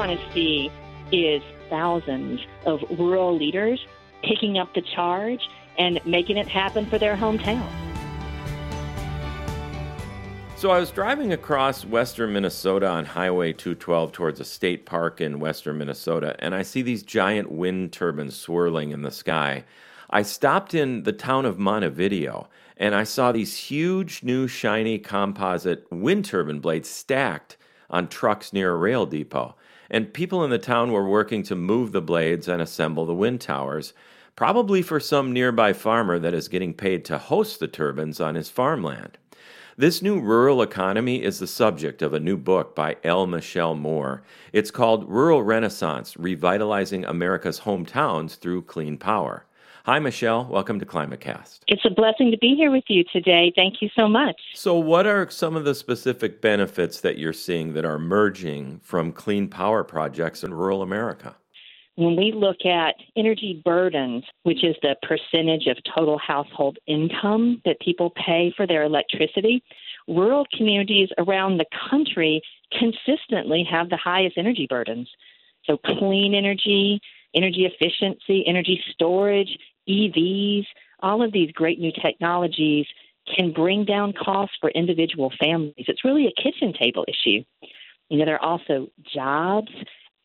want to see is thousands of rural leaders picking up the charge and making it happen for their hometown. So I was driving across western Minnesota on Highway 212 towards a state park in western Minnesota, and I see these giant wind turbines swirling in the sky. I stopped in the town of Montevideo, and I saw these huge new shiny composite wind turbine blades stacked on trucks near a rail depot. And people in the town were working to move the blades and assemble the wind towers, probably for some nearby farmer that is getting paid to host the turbines on his farmland. This new rural economy is the subject of a new book by L. Michelle Moore. It's called Rural Renaissance Revitalizing America's Hometowns Through Clean Power. Hi, Michelle. Welcome to ClimateCast. It's a blessing to be here with you today. Thank you so much. So, what are some of the specific benefits that you're seeing that are emerging from clean power projects in rural America? When we look at energy burdens, which is the percentage of total household income that people pay for their electricity, rural communities around the country consistently have the highest energy burdens. So, clean energy, energy efficiency, energy storage, EVs, all of these great new technologies can bring down costs for individual families. It's really a kitchen table issue. You know, there are also jobs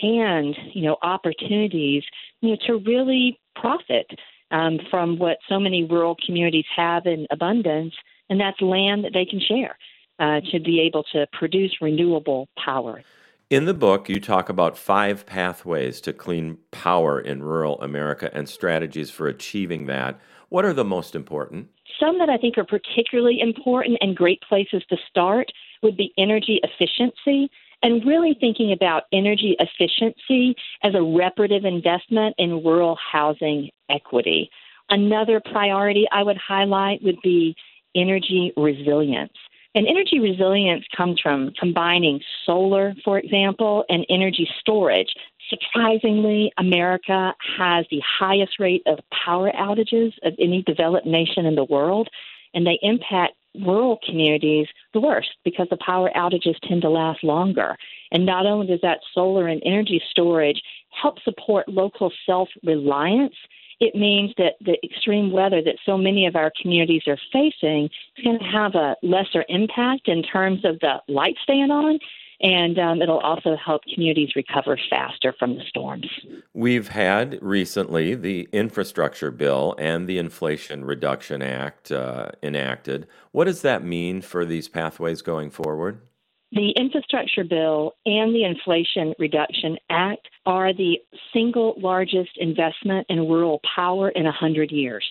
and you know opportunities you know to really profit um, from what so many rural communities have in abundance, and that's land that they can share uh, to be able to produce renewable power. In the book, you talk about five pathways to clean power in rural America and strategies for achieving that. What are the most important? Some that I think are particularly important and great places to start would be energy efficiency and really thinking about energy efficiency as a reparative investment in rural housing equity. Another priority I would highlight would be energy resilience. And energy resilience comes from combining solar, for example, and energy storage. Surprisingly, America has the highest rate of power outages of any developed nation in the world, and they impact rural communities the worst because the power outages tend to last longer. And not only does that solar and energy storage help support local self reliance, it means that the extreme weather that so many of our communities are facing is going to have a lesser impact in terms of the lights staying on and um, it'll also help communities recover faster from the storms. We've had recently the infrastructure bill and the Inflation Reduction Act uh, enacted. What does that mean for these pathways going forward? The infrastructure bill and the Inflation Reduction Act are the single largest investment in rural power in 100 years.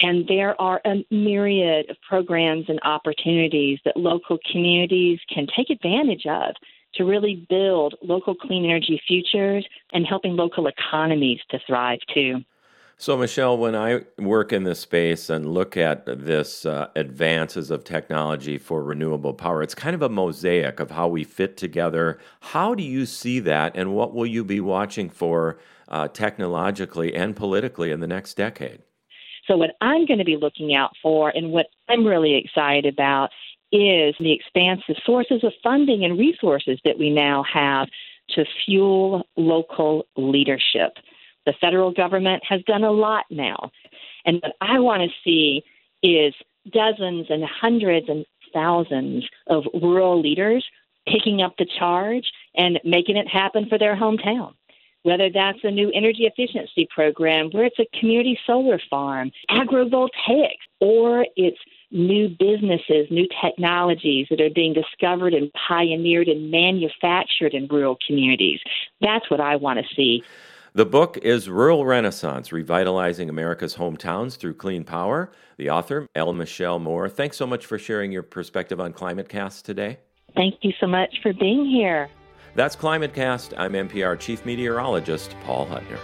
And there are a myriad of programs and opportunities that local communities can take advantage of to really build local clean energy futures and helping local economies to thrive too. So, Michelle, when I work in this space and look at this uh, advances of technology for renewable power, it's kind of a mosaic of how we fit together. How do you see that, and what will you be watching for uh, technologically and politically in the next decade? So, what I'm going to be looking out for, and what I'm really excited about, is the expansive sources of funding and resources that we now have to fuel local leadership. The federal government has done a lot now. And what I want to see is dozens and hundreds and thousands of rural leaders picking up the charge and making it happen for their hometown. Whether that's a new energy efficiency program where it's a community solar farm, agrovoltaics, or it's new businesses, new technologies that are being discovered and pioneered and manufactured in rural communities. That's what I want to see. The book is Rural Renaissance Revitalizing America's Hometowns Through Clean Power. The author, L. Michelle Moore. Thanks so much for sharing your perspective on ClimateCast today. Thank you so much for being here. That's ClimateCast. I'm MPR Chief Meteorologist Paul Huttner.